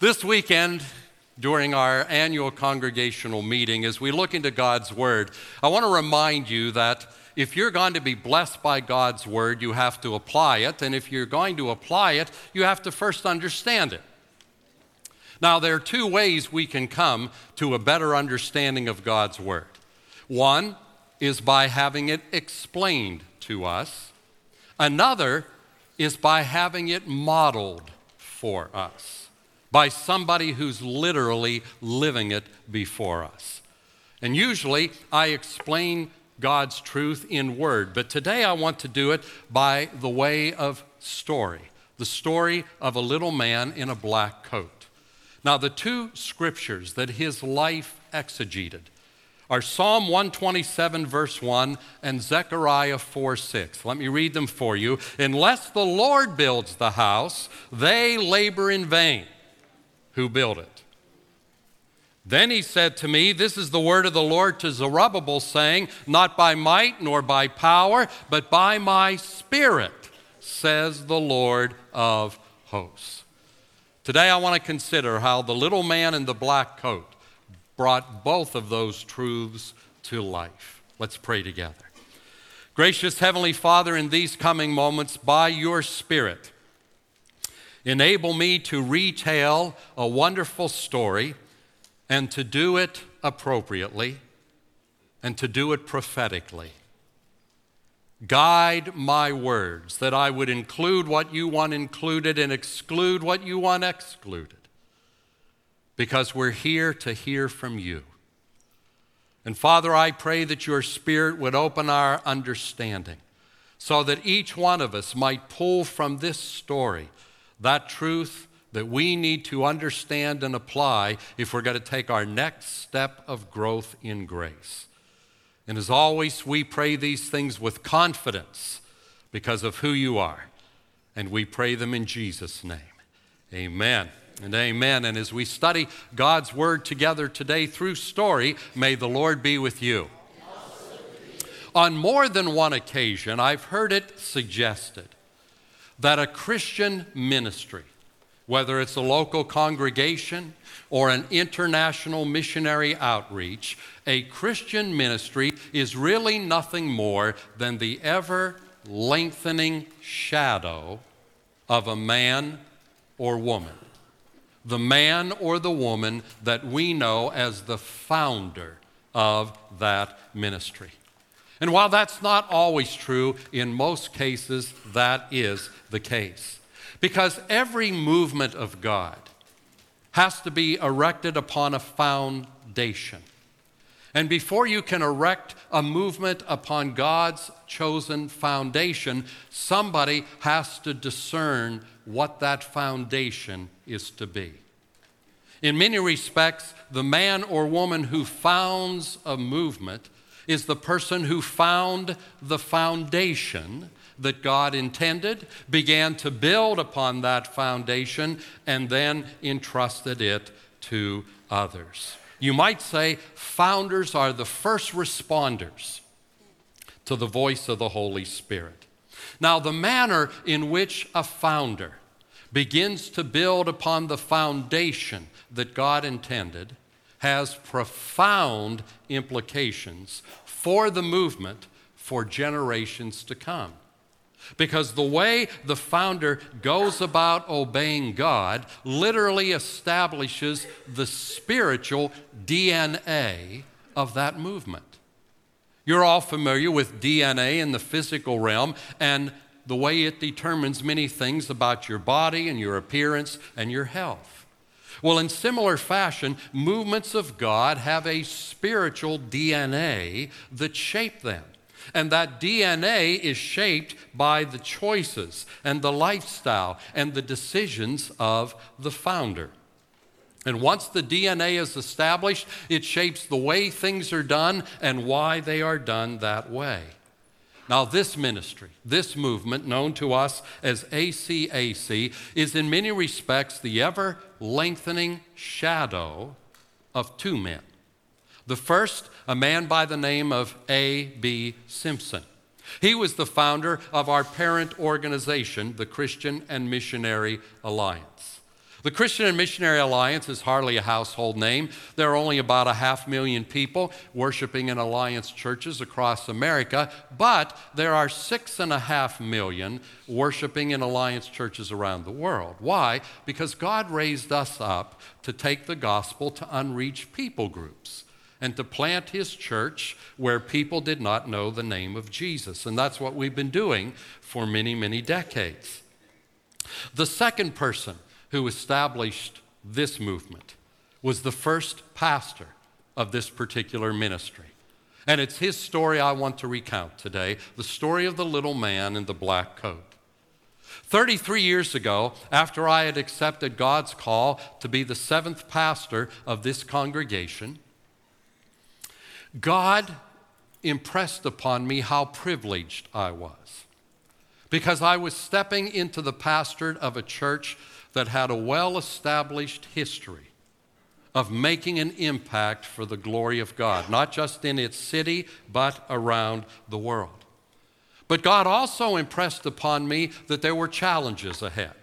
This weekend, during our annual congregational meeting, as we look into God's Word, I want to remind you that if you're going to be blessed by God's Word, you have to apply it. And if you're going to apply it, you have to first understand it. Now, there are two ways we can come to a better understanding of God's Word. One is by having it explained to us, another is by having it modeled for us by somebody who's literally living it before us. And usually I explain God's truth in word, but today I want to do it by the way of story the story of a little man in a black coat. Now, the two scriptures that his life exegeted are Psalm 127, verse 1, and Zechariah 4 6. Let me read them for you. Unless the Lord builds the house, they labor in vain who built it. Then he said to me, This is the word of the Lord to Zerubbabel, saying, Not by might nor by power, but by my spirit, says the Lord of hosts. Today I want to consider how the little man in the black coat brought both of those truths to life. Let's pray together. Gracious Heavenly Father, in these coming moments, by your Spirit, Enable me to retell a wonderful story and to do it appropriately and to do it prophetically. Guide my words that I would include what you want included and exclude what you want excluded. Because we're here to hear from you. And Father, I pray that your Spirit would open our understanding so that each one of us might pull from this story that truth that we need to understand and apply if we're going to take our next step of growth in grace. And as always, we pray these things with confidence because of who you are. And we pray them in Jesus' name. Amen and amen. And as we study God's word together today through story, may the Lord be with you. On more than one occasion, I've heard it suggested that a Christian ministry, whether it's a local congregation or an international missionary outreach, a Christian ministry is really nothing more than the ever lengthening shadow of a man or woman. The man or the woman that we know as the founder of that ministry. And while that's not always true, in most cases, that is the case. Because every movement of God has to be erected upon a foundation. And before you can erect a movement upon God's chosen foundation, somebody has to discern what that foundation is to be. In many respects, the man or woman who founds a movement is the person who found the foundation that God intended, began to build upon that foundation, and then entrusted it to others. You might say founders are the first responders to the voice of the Holy Spirit. Now, the manner in which a founder begins to build upon the foundation that God intended has profound implications for the movement for generations to come. Because the way the founder goes about obeying God literally establishes the spiritual DNA of that movement. You're all familiar with DNA in the physical realm and the way it determines many things about your body and your appearance and your health. Well, in similar fashion, movements of God have a spiritual DNA that shape them. And that DNA is shaped by the choices and the lifestyle and the decisions of the founder. And once the DNA is established, it shapes the way things are done and why they are done that way. Now, this ministry, this movement, known to us as ACAC, is in many respects the ever lengthening shadow of two men. The first, a man by the name of A.B. Simpson. He was the founder of our parent organization, the Christian and Missionary Alliance. The Christian and Missionary Alliance is hardly a household name. There are only about a half million people worshiping in Alliance churches across America, but there are six and a half million worshiping in Alliance churches around the world. Why? Because God raised us up to take the gospel to unreached people groups and to plant his church where people did not know the name of Jesus. And that's what we've been doing for many, many decades. The second person who established this movement was the first pastor of this particular ministry. And it's his story I want to recount today the story of the little man in the black coat. 33 years ago, after I had accepted God's call to be the seventh pastor of this congregation, God impressed upon me how privileged I was because I was stepping into the pastorate of a church that had a well established history of making an impact for the glory of God, not just in its city, but around the world. But God also impressed upon me that there were challenges ahead.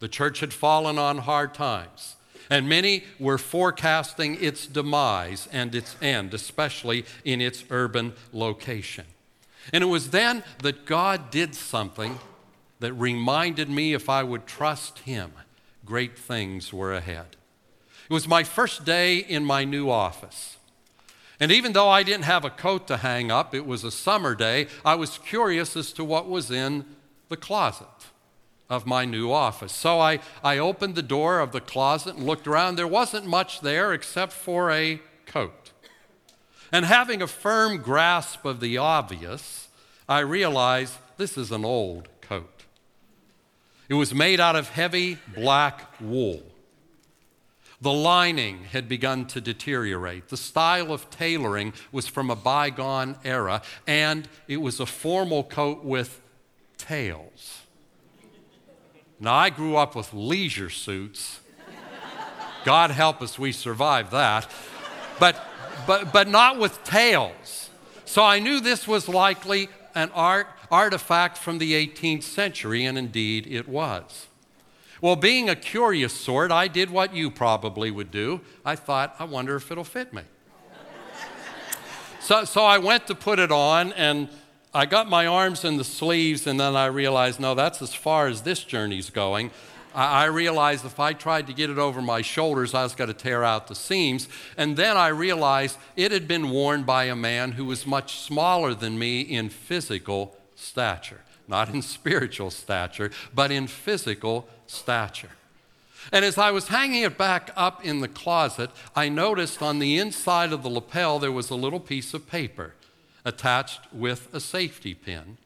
The church had fallen on hard times, and many were forecasting its demise and its end, especially in its urban location. And it was then that God did something that reminded me if I would trust Him great things were ahead. It was my first day in my new office. And even though I didn't have a coat to hang up, it was a summer day, I was curious as to what was in the closet of my new office. So I, I opened the door of the closet and looked around. There wasn't much there except for a coat. And having a firm grasp of the obvious, I realized this is an old. It was made out of heavy black wool. The lining had begun to deteriorate. The style of tailoring was from a bygone era, and it was a formal coat with tails. Now, I grew up with leisure suits. God help us, we survived that. But, but, but not with tails. So I knew this was likely an art artifact from the 18th century, and indeed it was. Well, being a curious sort, I did what you probably would do. I thought, I wonder if it'll fit me. so, so I went to put it on, and I got my arms in the sleeves, and then I realized, no, that's as far as this journey's going. I realized if I tried to get it over my shoulders, I was going to tear out the seams. And then I realized it had been worn by a man who was much smaller than me in physical stature. Not in spiritual stature, but in physical stature. And as I was hanging it back up in the closet, I noticed on the inside of the lapel there was a little piece of paper attached with a safety pin.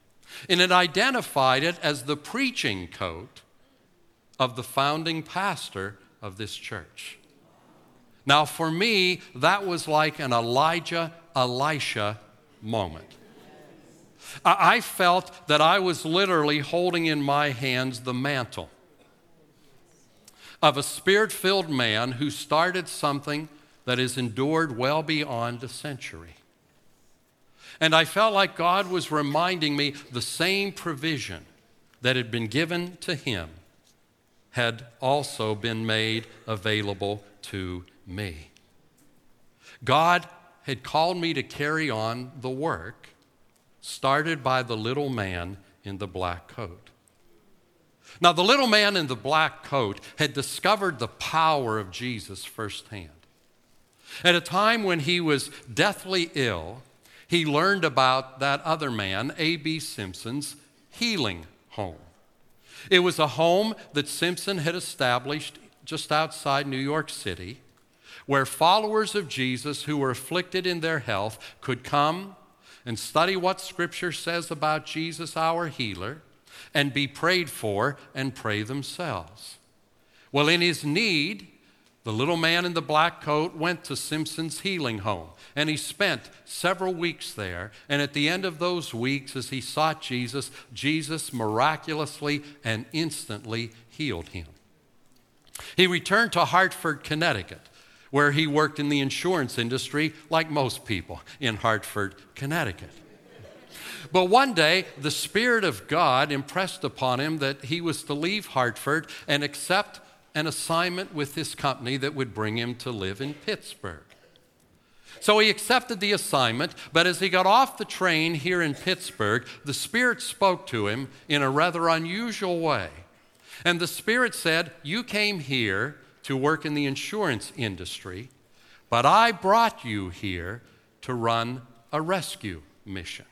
And it identified it as the preaching coat of the founding pastor of this church. Now, for me, that was like an Elijah Elisha moment. I felt that I was literally holding in my hands the mantle of a spirit filled man who started something that has endured well beyond a century. And I felt like God was reminding me the same provision that had been given to him had also been made available to me. God had called me to carry on the work started by the little man in the black coat. Now, the little man in the black coat had discovered the power of Jesus firsthand. At a time when he was deathly ill, he learned about that other man, A.B. Simpson's healing home. It was a home that Simpson had established just outside New York City, where followers of Jesus who were afflicted in their health could come and study what Scripture says about Jesus, our healer, and be prayed for and pray themselves. Well, in his need, the little man in the black coat went to Simpson's healing home, and he spent several weeks there. And at the end of those weeks, as he sought Jesus, Jesus miraculously and instantly healed him. He returned to Hartford, Connecticut, where he worked in the insurance industry like most people in Hartford, Connecticut. But one day, the Spirit of God impressed upon him that he was to leave Hartford and accept an assignment with this company that would bring him to live in Pittsburgh. So he accepted the assignment, but as he got off the train here in Pittsburgh, the Spirit spoke to him in a rather unusual way. And the Spirit said, You came here to work in the insurance industry, but I brought you here to run a rescue mission.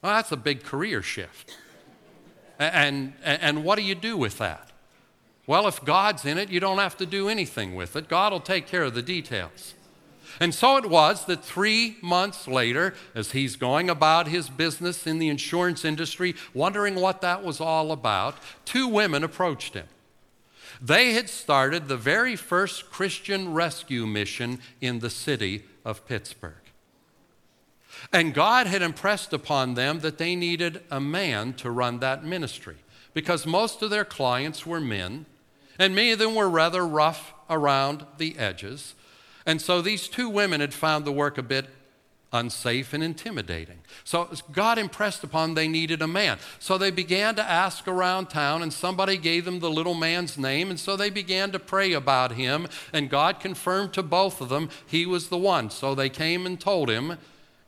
Well, that's a big career shift. And, and, and what do you do with that? Well, if God's in it, you don't have to do anything with it. God will take care of the details. And so it was that three months later, as he's going about his business in the insurance industry, wondering what that was all about, two women approached him. They had started the very first Christian rescue mission in the city of Pittsburgh. And God had impressed upon them that they needed a man to run that ministry because most of their clients were men, and many of them were rather rough around the edges. And so these two women had found the work a bit unsafe and intimidating. So God impressed upon they needed a man. So they began to ask around town, and somebody gave them the little man's name, and so they began to pray about him, and God confirmed to both of them he was the one. So they came and told him,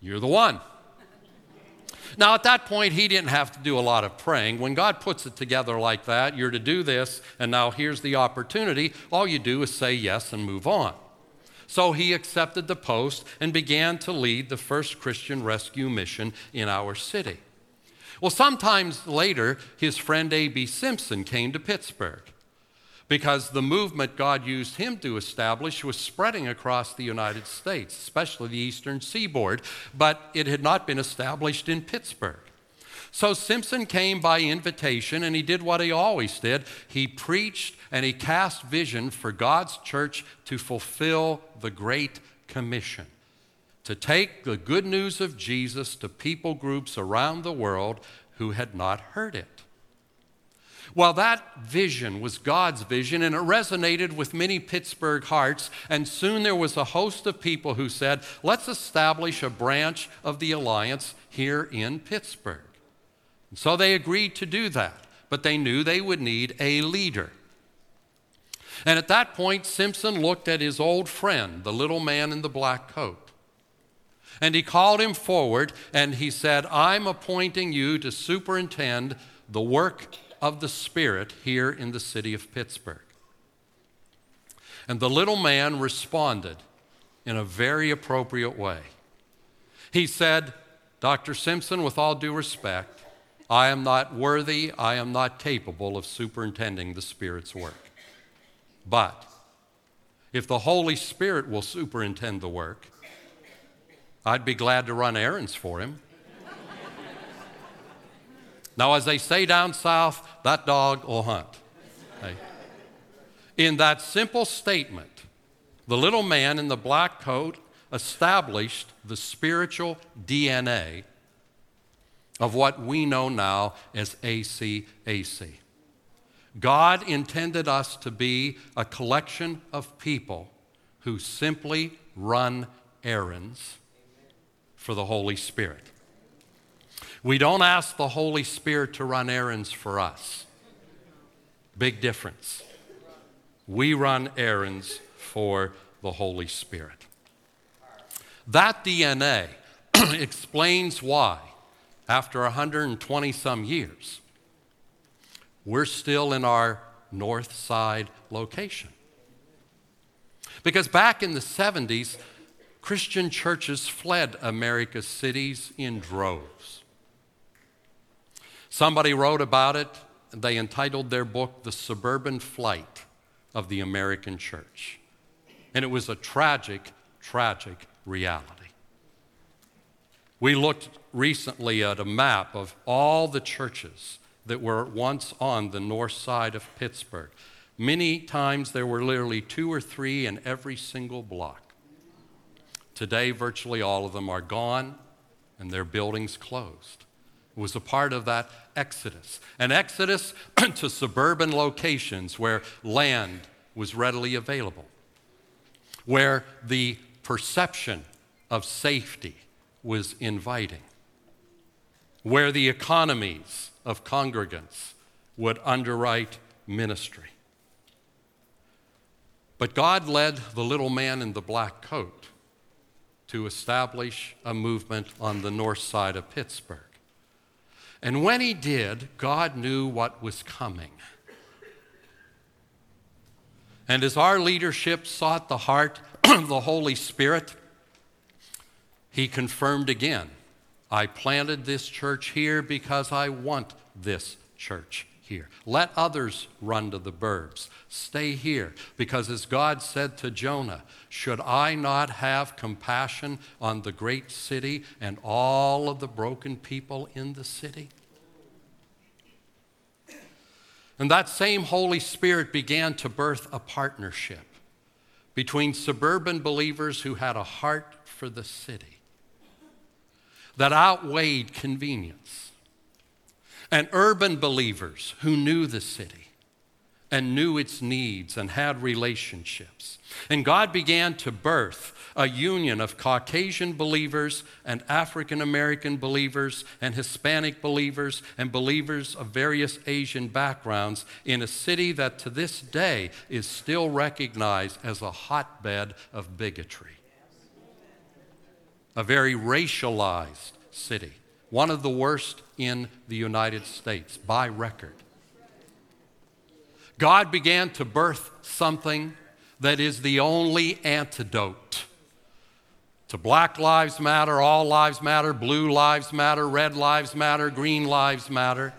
You're the one. Now, at that point, he didn't have to do a lot of praying. When God puts it together like that, you're to do this, and now here's the opportunity. All you do is say yes and move on. So he accepted the post and began to lead the first Christian rescue mission in our city. Well, sometimes later, his friend A.B. Simpson came to Pittsburgh because the movement God used him to establish was spreading across the United States, especially the eastern seaboard, but it had not been established in Pittsburgh. So Simpson came by invitation and he did what he always did. He preached and he cast vision for God's church to fulfill the Great Commission to take the good news of Jesus to people groups around the world who had not heard it. Well, that vision was God's vision, and it resonated with many Pittsburgh hearts. And soon there was a host of people who said, Let's establish a branch of the Alliance here in Pittsburgh. So they agreed to do that, but they knew they would need a leader. And at that point, Simpson looked at his old friend, the little man in the black coat. And he called him forward and he said, I'm appointing you to superintend the work of the Spirit here in the city of Pittsburgh. And the little man responded in a very appropriate way. He said, Dr. Simpson, with all due respect, I am not worthy, I am not capable of superintending the Spirit's work. But if the Holy Spirit will superintend the work, I'd be glad to run errands for him. now, as they say down south, that dog will hunt. Hey. In that simple statement, the little man in the black coat established the spiritual of what we know now as ACAC. God intended us to be a collection of people who simply run errands for the Holy Spirit. We don't ask the Holy Spirit to run errands for us. Big difference. We run errands for the Holy Spirit. That DNA explains why after 120 some years, we're still in our north side location. Because back in the 70s, Christian churches fled America's cities in droves. Somebody wrote about it, they entitled their book The Suburban Flight of the American Church. And it was a tragic, tragic reality. We looked recently at a map of all the churches that were once on the north side of Pittsburgh. Many times there were literally two or three in every single block. Today, virtually all of them are gone and their buildings closed. It was a part of that exodus, an exodus to suburban locations where land was readily available, where the perception of safety was inviting, where the economies of congregants would underwrite ministry. But God led the little man in the black coat to establish a movement on the north side of Pittsburgh. And when he did, God knew what was coming. And as our leadership sought the heart of the Holy Spirit, he confirmed again I planted this church here because I want this church here. Let others run to the burbs. Stay here. Because as God said to Jonah, should I not have compassion on the great city and all of the broken people in the city? And that same Holy Spirit began to birth a partnership between suburban believers who had a heart for the city that outweighed convenience, and urban believers who knew the city and knew its needs and had relationships. And God began to birth a union of Caucasian believers and African American believers and Hispanic believers and believers of various Asian backgrounds in a city that to this day is still recognized as a hotbed of bigotry a very racialized city, one of the worst in the United States by record. God began to birth something that is the only antidote to Black Lives Matter, All Lives Matter, Blue Lives Matter, Red Lives Matter, Green Lives Matter.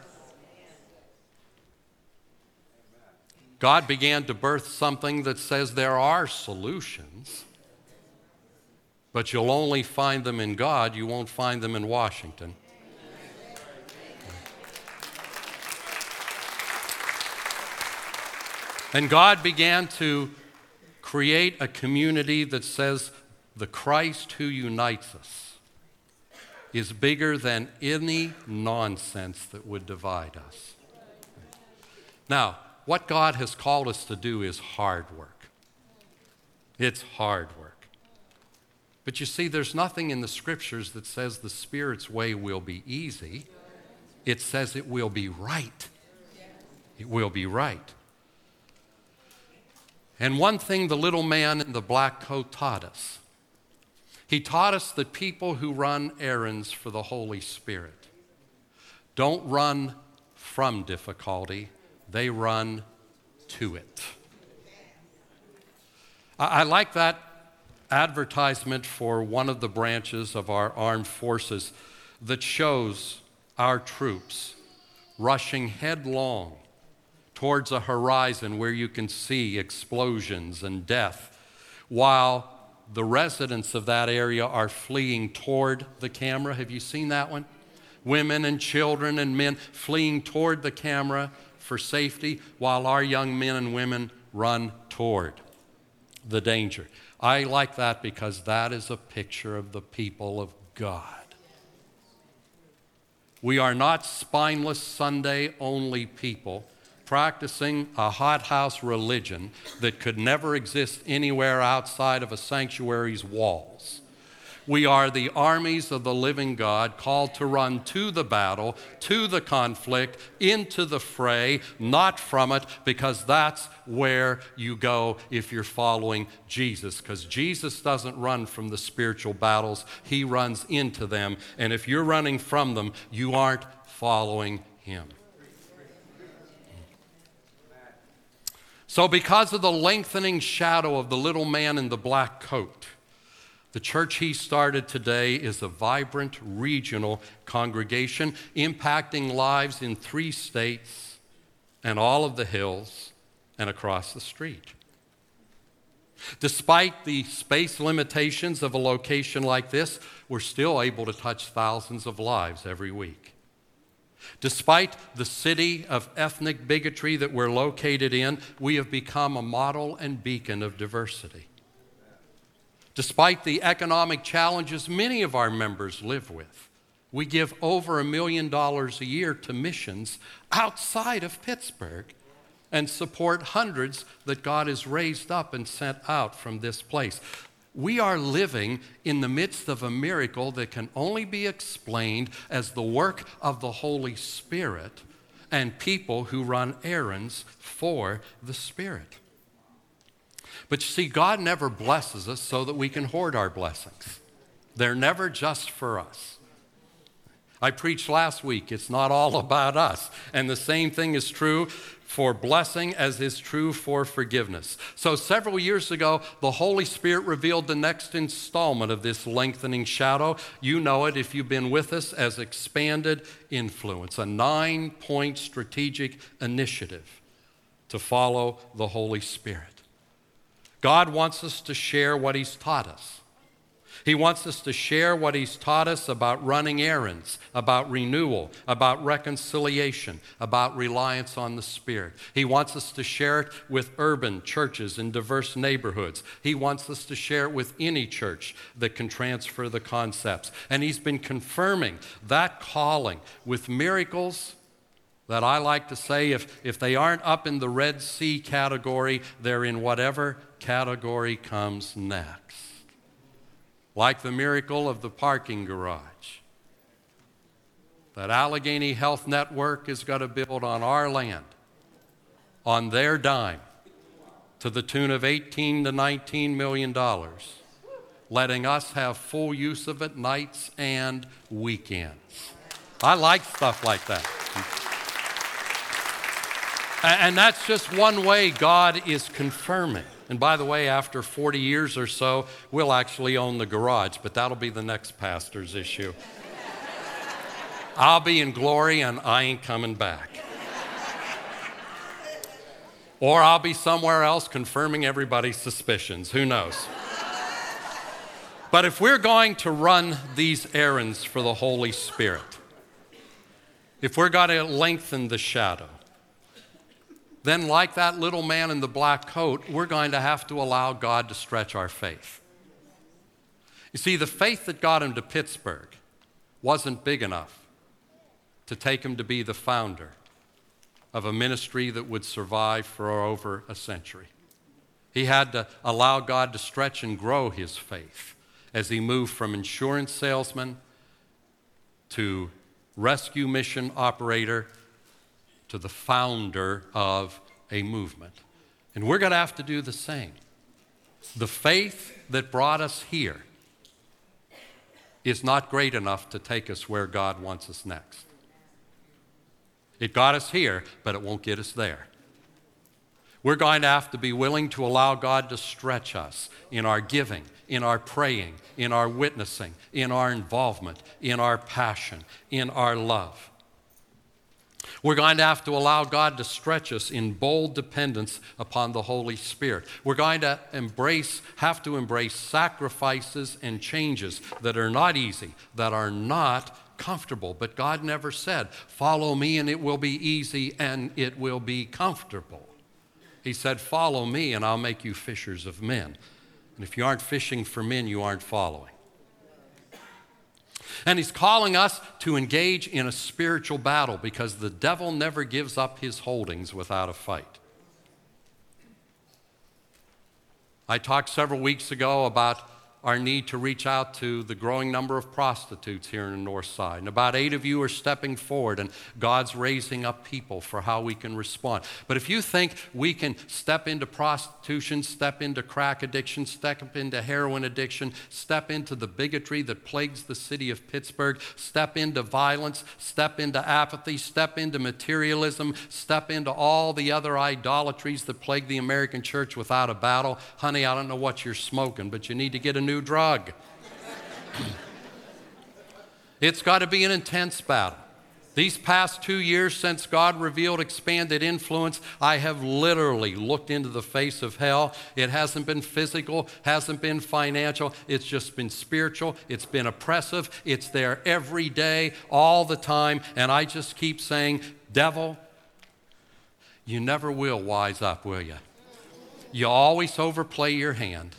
God began to birth something that says there are solutions but you'll only find them in God, you won't find them in Washington. And God began to create a community that says the Christ who unites us is bigger than any nonsense that would divide us. Now, what God has called us to do is hard work. It's hard work. But you see, there's nothing in the scriptures that says the Spirit's way will be easy. It says it will be right. It will be right. And one thing the little man in the black coat taught us he taught us that people who run errands for the Holy Spirit don't run from difficulty, they run to it. I, I like that advertisement for one of the branches of our armed forces that shows our troops rushing headlong towards a horizon where you can see explosions and death, while the residents of that area are fleeing toward the camera. Have you seen that one? Women and children and men fleeing toward the camera for safety, while our young men and women run toward the danger. I like that because that is a picture of the people of God. We are not spineless Sunday only people practicing a hothouse religion that could never exist anywhere outside of a sanctuary's walls. We are the armies of the living God called to run to the battle, to the conflict, into the fray, not from it, because that's where you go if you're following Jesus. Because Jesus doesn't run from the spiritual battles, He runs into them. And if you're running from them, you aren't following Him. So, because of the lengthening shadow of the little man in the black coat, the church he started today is a vibrant regional congregation impacting lives in three states and all of the hills and across the street. Despite the space limitations of a location like this, we're still able to touch thousands of lives every week. Despite the city of ethnic bigotry that we're located in, we have become a model and beacon of diversity. Despite the economic challenges many of our members live with, we give over a million dollars a year to missions outside of Pittsburgh and support hundreds that God has raised up and sent out from this place. We are living in the midst of a miracle that can only be explained as the work of the Holy Spirit and people who run errands for the Spirit. But you see, God never blesses us so that we can hoard our blessings. They're never just for us. I preached last week, it's not all about us. And the same thing is true for blessing as is true for forgiveness. So, several years ago, the Holy Spirit revealed the next installment of this lengthening shadow. You know it if you've been with us as expanded influence, a nine point strategic initiative to follow the Holy Spirit. God wants us to share what He's taught us. He wants us to share what He's taught us about running errands, about renewal, about reconciliation, about reliance on the Spirit. He wants us to share it with urban churches in diverse neighborhoods. He wants us to share it with any church that can transfer the concepts. And He's been confirming that calling with miracles that I like to say if, if they aren't up in the Red Sea category, they're in whatever category comes next. Like the miracle of the parking garage that Allegheny Health Network is going to build on our land, on their dime, to the tune of 18 to 19 million dollars, letting us have full use of it nights and weekends. I like stuff like that. And that's just one way God is confirming. And by the way, after 40 years or so, we'll actually own the garage, but that'll be the next pastor's issue. I'll be in glory and I ain't coming back. Or I'll be somewhere else confirming everybody's suspicions. Who knows? But if we're going to run these errands for the Holy Spirit, if we're going to lengthen the shadow, then, like that little man in the black coat, we're going to have to allow God to stretch our faith. You see, the faith that got him to Pittsburgh wasn't big enough to take him to be the founder of a ministry that would survive for over a century. He had to allow God to stretch and grow his faith as he moved from insurance salesman to rescue mission operator to the founder of a movement. And we're going to have to do the same. The faith that brought us here is not great enough to take us where God wants us next. It got us here, but it won't get us there. We're going to have to be willing to allow God to stretch us in our giving, in our praying, in our witnessing, in our involvement, in our passion, in our love. We're going to have to allow God to stretch us in bold dependence upon the Holy Spirit. We're going to embrace, have to embrace sacrifices and changes that are not easy, that are not comfortable. But God never said, Follow me and it will be easy and it will be comfortable. He said, Follow me and I'll make you fishers of men. And if you aren't fishing for men, you aren't following. And he's calling us to engage in a spiritual battle because the devil never gives up his holdings without a fight. I talked several weeks ago about our need to reach out to the growing number of prostitutes here in the North Side. And about eight of you are stepping forward, and God's raising up people for how we can respond. But if you think we can step into prostitution, step into crack addiction, step into heroin addiction, step into the bigotry that plagues the city of Pittsburgh, step into violence, step into apathy, step into materialism, step into all the other idolatries that plague the American church without a battle, honey, I don't know what you're smoking, but you need to get a new new drug. it's got to be an intense battle. These past two years since God revealed expanded influence, I have literally looked into the face of hell. It hasn't been physical, hasn't been financial, it's just been spiritual, it's been oppressive, it's there every day, all the time, and I just keep saying, Devil, you never will wise up, will you? You always overplay your hand.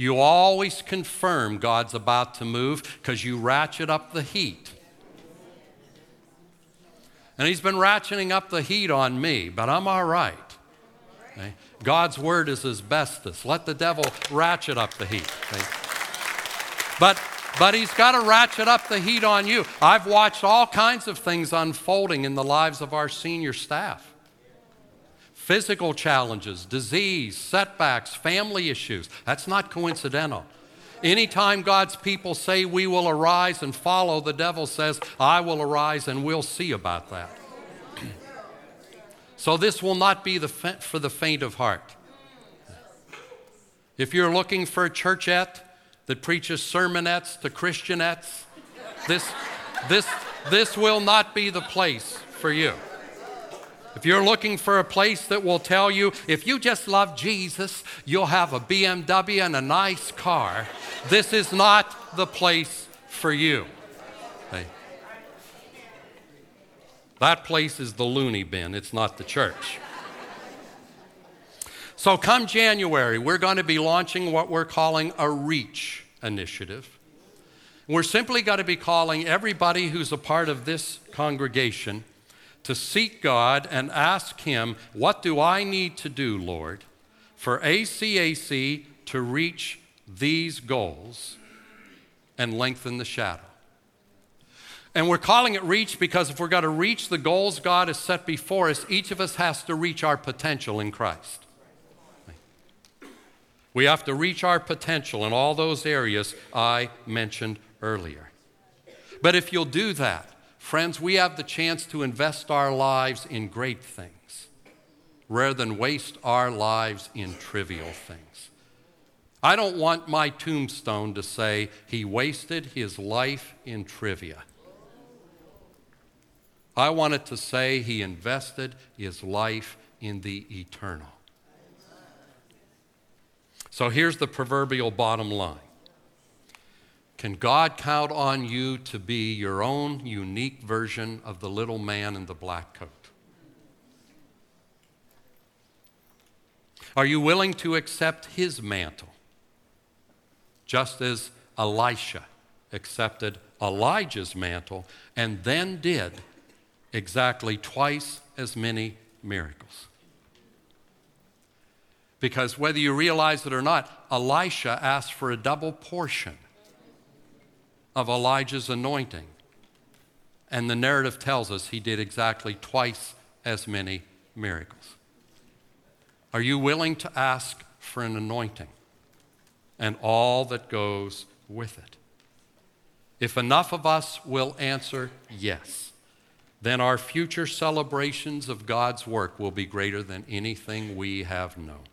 You always confirm God's about to move because you ratchet up the heat. And He's been ratcheting up the heat on me, but I'm all right. Okay? God's word is asbestos. Let the devil ratchet up the heat. Okay? But but he's got to ratchet up the heat on you. I've watched all kinds of things unfolding in the lives of our senior staff physical challenges, disease, setbacks, family issues. That's not coincidental. Anytime God's people say we will arise and follow, the devil says, I will arise and we'll see about that. so this will not be the for the faint of heart. If you're looking for a churchette that preaches sermonettes to Christianettes, this, this, this will not be the place for you. If you're looking for a place that will tell you, if you just love Jesus, you'll have a BMW and a nice car, this is not the place for you. Hey. That place is the loony bin, it's not the church. So, come January, we're going to be launching what we're calling a REACH initiative. We're simply going to be calling everybody who's a part of this congregation to seek God and ask Him, What do I need to do, Lord, for ACAC to reach these goals and lengthen the shadow? And we're calling it reach because if we're going to reach the goals God has set before us, each of us has to reach our potential in Christ. We have to reach our potential in all those areas I mentioned earlier. But if you'll do that, friends, we have the chance to invest our lives in great things rather than waste our lives in trivial things. I don't want my tombstone to say he wasted his life in trivia. I want it to say he invested his life in the eternal. So here's the proverbial bottom line Can God count on you to be your own unique version of the little man in the black coat? Are you willing to accept his mantle? Just as Elisha accepted Elijah's mantle and then did exactly twice as many miracles. Because whether you realize it or not, Elisha asked for a double portion of Elijah's anointing. And the narrative tells us he did exactly twice as many miracles. Are you willing to ask for an anointing and all that goes with it? If enough of us will answer yes, then our future celebrations of God's work will be greater than anything we have known.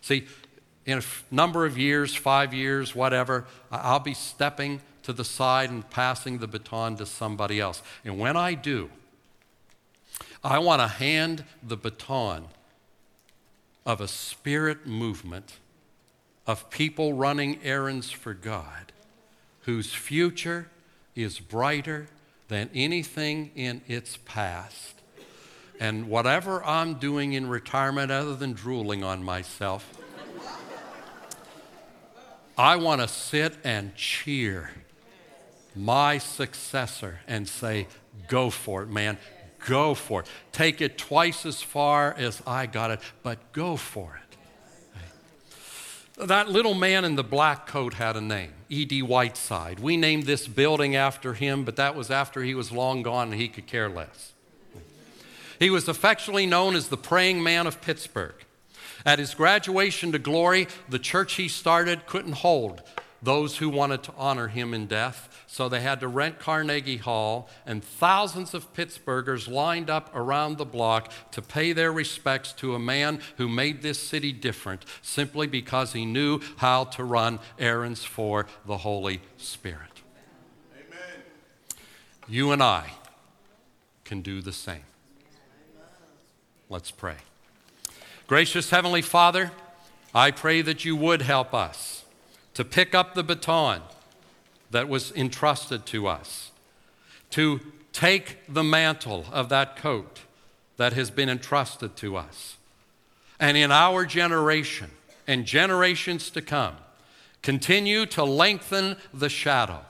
See, in a number of years, five years, whatever, I'll be stepping to the side and passing the baton to somebody else. And when I do, I want to hand the baton of a spirit movement of people running errands for God whose future is brighter than anything in its past and whatever I'm doing in retirement, other than drooling on myself, I want to sit and cheer my successor and say, Go for it, man. Go for it. Take it twice as far as I got it, but go for it. That little man in the black coat had a name, E.D. Whiteside. We named this building after him, but that was after he was long gone and he could care less. He was affectionately known as the praying man of Pittsburgh. At his graduation to glory, the church he started couldn't hold those who wanted to honor him in death, so they had to rent Carnegie Hall, and thousands of Pittsburghers lined up around the block to pay their respects to a man who made this city different simply because he knew how to run errands for the Holy Spirit. Amen. You and I can do the same. Let's pray. Gracious Heavenly Father, I pray that you would help us to pick up the baton that was entrusted to us, to take the mantle of that coat that has been entrusted to us, and in our generation and generations to come, continue to lengthen the shadow.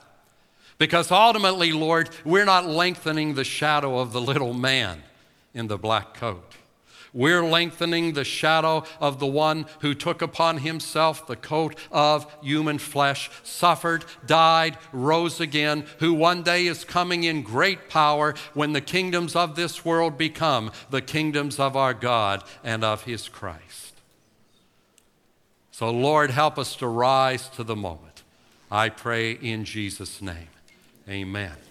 Because ultimately, Lord, we're not lengthening the shadow of the little man in the black coat. We're lengthening the shadow of the one who took upon himself the coat of human flesh, suffered, died, rose again, who one day is coming in great power when the kingdoms of this world become the kingdoms of our God and of his Christ. So, Lord, help us to rise to the moment. I pray in Jesus' name. Amen.